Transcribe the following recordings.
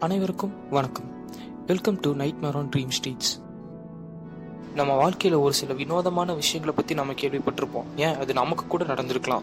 அனைவருக்கும் வணக்கம். Welcome to night mare on dream streets நம்ம வாழ்க்கையில ஒரு சில வினோதமான விஷயங்களை பத்தி நம்ம கேள்விப்பட்டிருப்போம். ஏன்? அது நமக்கு கூட நடந்திருக்கலாம்.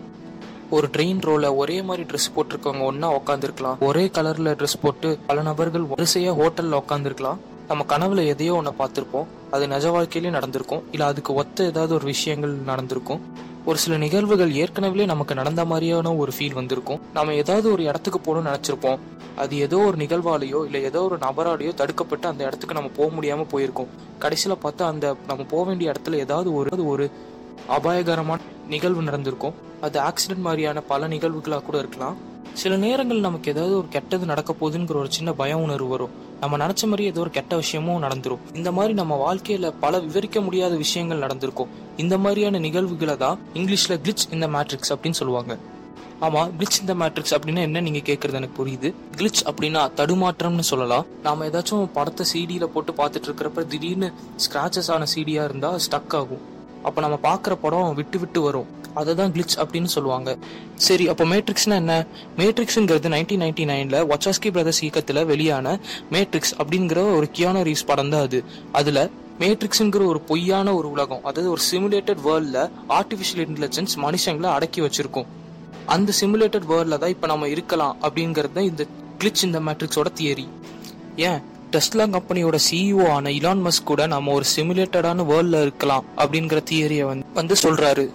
ஒரு ட்ரெயின் ரோல ஒரே மாதிரி ட்ரெஸ் போட்டிருக்கவங்க ஒன்னா உட்காந்துருக்கலாம் ஒரே கலர்ல ட்ரெஸ் போட்டு பல நபர்கள் வரிசையா ஹோட்டல்ல உட்காந்துருக்கலாம் நம்ம கனவுல எதையோ ஒன்று பார்த்துருப்போம். அது நிஜ வாழ்க்கையிலேயே நடந்திருக்கும். இல்ல அதுக்கு ஒத்த ஏதாவது ஒரு விஷயங்கள் நடந்திருக்கும். ஒரு சில நிகழ்வுகள் ஏற்கனவே நமக்கு நடந்த மாதிரியான ஒரு ஃபீல் வந்திருக்கும். நம்ம ஏதாவது ஒரு இடத்துக்கு போகணும்னு நினைச்சிருப்போம். அது ஏதோ ஒரு நிகழ்வாலேயோ இல்லை ஏதோ ஒரு நபராலேயோ தடுக்கப்பட்டு அந்த இடத்துக்கு நம்ம போக முடியாமல் போயிருக்கோம். கடைசியில் பார்த்தா அந்த நம்ம போக வேண்டிய இடத்துல ஏதாவது ஒரு ஒரு அபாயகரமான நிகழ்வு நடந்திருக்கும். அது ஆக்சிடென்ட் மாதிரியான பல நிகழ்வுகளாக கூட இருக்கலாம். சில நேரங்கள் நமக்கு ஏதாவது ஒரு கெட்டது நடக்க போகுதுங்கிற ஒரு சின்ன பய உணர்வு வரும். நம்ம நினைச்ச மாதிரி ஏதோ ஒரு கெட்ட விஷயமும் நடந்துரும். இந்த மாதிரி நம்ம வாழ்க்கையில பல விவரிக்க முடியாத விஷயங்கள் நடந்திருக்கும். இந்த மாதிரியான நிகழ்வுகளை தான் இங்கிலீஷ்ல கிளிச் இந்த மேட்ரிக்ஸ் அப்படின்னு சொல்லுவாங்க. ஆமா கிளிச் இந்த மேட்ரிக்ஸ் அப்படின்னா என்ன நீங்க கேக்குறது எனக்கு புரியுது? கிளிச் அப்படின்னா தடுமாற்றம்னு சொல்லலாம். நாம ஏதாச்சும் படத்தை சிடியில போட்டு பார்த்துட்டு இருக்கிறப்ப திடீர்னு ஸ்கிராச்சஸ் ஆன சிடியா இருந்தா ஸ்டக் ஆகும். அப்ப நம்ம பாக்குற படம் விட்டு விட்டு வரும். அதை தான் கிளிச் அப்படின்னு சொல்லுவாங்க. சரி அப்போ மேட்ரிக்ஸ்னா என்ன? மேட்ரிக்ஸுங்கிறது நைன்டீன் நைன்டி நைன்ல வச்சாஸ்கி பிரதர்ஸ் இயக்கத்துல வெளியான மேட்ரிக்ஸ் அப்படிங்கிற ஒரு கியானோ ரீஸ் படம் தான் அது. அதுல மேட்ரிக்ஸுங்கிற ஒரு பொய்யான ஒரு உலகம் அதாவது ஒரு சிமுலேட்டட் வேர்ல்ட்ல ஆர்டிபிஷியல் இன்டெலிஜென்ஸ் மனுஷங்களை அடக்கி வச்சிருக்கும். அந்த சிமுலேட்டட் வேர்ல்ட்ல தான் இப்போ நம்ம இருக்கலாம் அப்படிங்கிறது தான் இந்த கிளிச் இந்த மேட்ரிக்ஸோட தியரி ஏன்? டெஸ்லா கம்பெனியோட சிஇஓ ஆன இலான் மஸ்க் கூட நம்ம ஒரு சிமுலேட்டடான வேர்ல்ட்ல இருக்கலாம் அப்படிங்கிற தியரியை வந்து வந்து சொல்றாரு.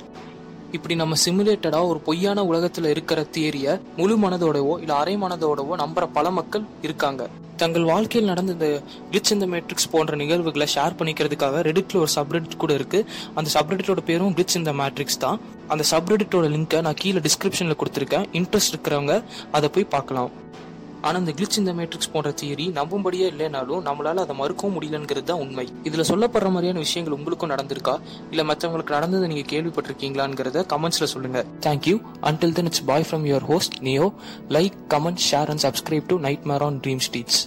இப்படி நம்ம சிமுலேட்டடா ஒரு பொய்யான உலகத்துல இருக்கிற தியரிய முழு மனதோடவோ இல்ல அரை மனதோடவோ நம்புற பல மக்கள் இருக்காங்க. தங்கள் வாழ்க்கையில் நடந்த இந்த கிளிச் இந்த மேட்ரிக்ஸ் போன்ற நிகழ்வுகளை ஷேர் பண்ணிக்கிறதுக்காக ரெடிட்ல ஒரு சப்ரெடிட் கூட இருக்கு. அந்த சப்ரெடிட்டோட பேரும் கிளிச் இந்த மேட்ரிக்ஸ் தான். அந்த சப்ரெடிட்டோட லிங்கை நான் கீழே டிஸ்கிரிப்ஷன்ல கொடுத்துருக்கேன். இன்ட்ரெஸ்ட் இருக்கிறவங்க அதை போய் பார்க்கலாம். ஆனா இந்த கிளிச் இந்த மேட்ரிக்ஸ் போன்ற தியரி நம்பும்படியே இல்லைனாலும் நம்மளால அதை மறுக்கவும் முடியலங்கிறது தான் உண்மை. இதுல சொல்லப்படுற மாதிரியான விஷயங்கள் உங்களுக்கும் நடந்திருக்கா? இல்ல மற்றவங்களுக்கு நடந்ததை நீங்க கேள்விப்பட்டிருக்கீங்களாங்கிறத கமெண்ட்ஸ்ல சொல்லுங்க. Thank you until then it's bye from your host Neo like comment share and subscribe to nightmare on dream streets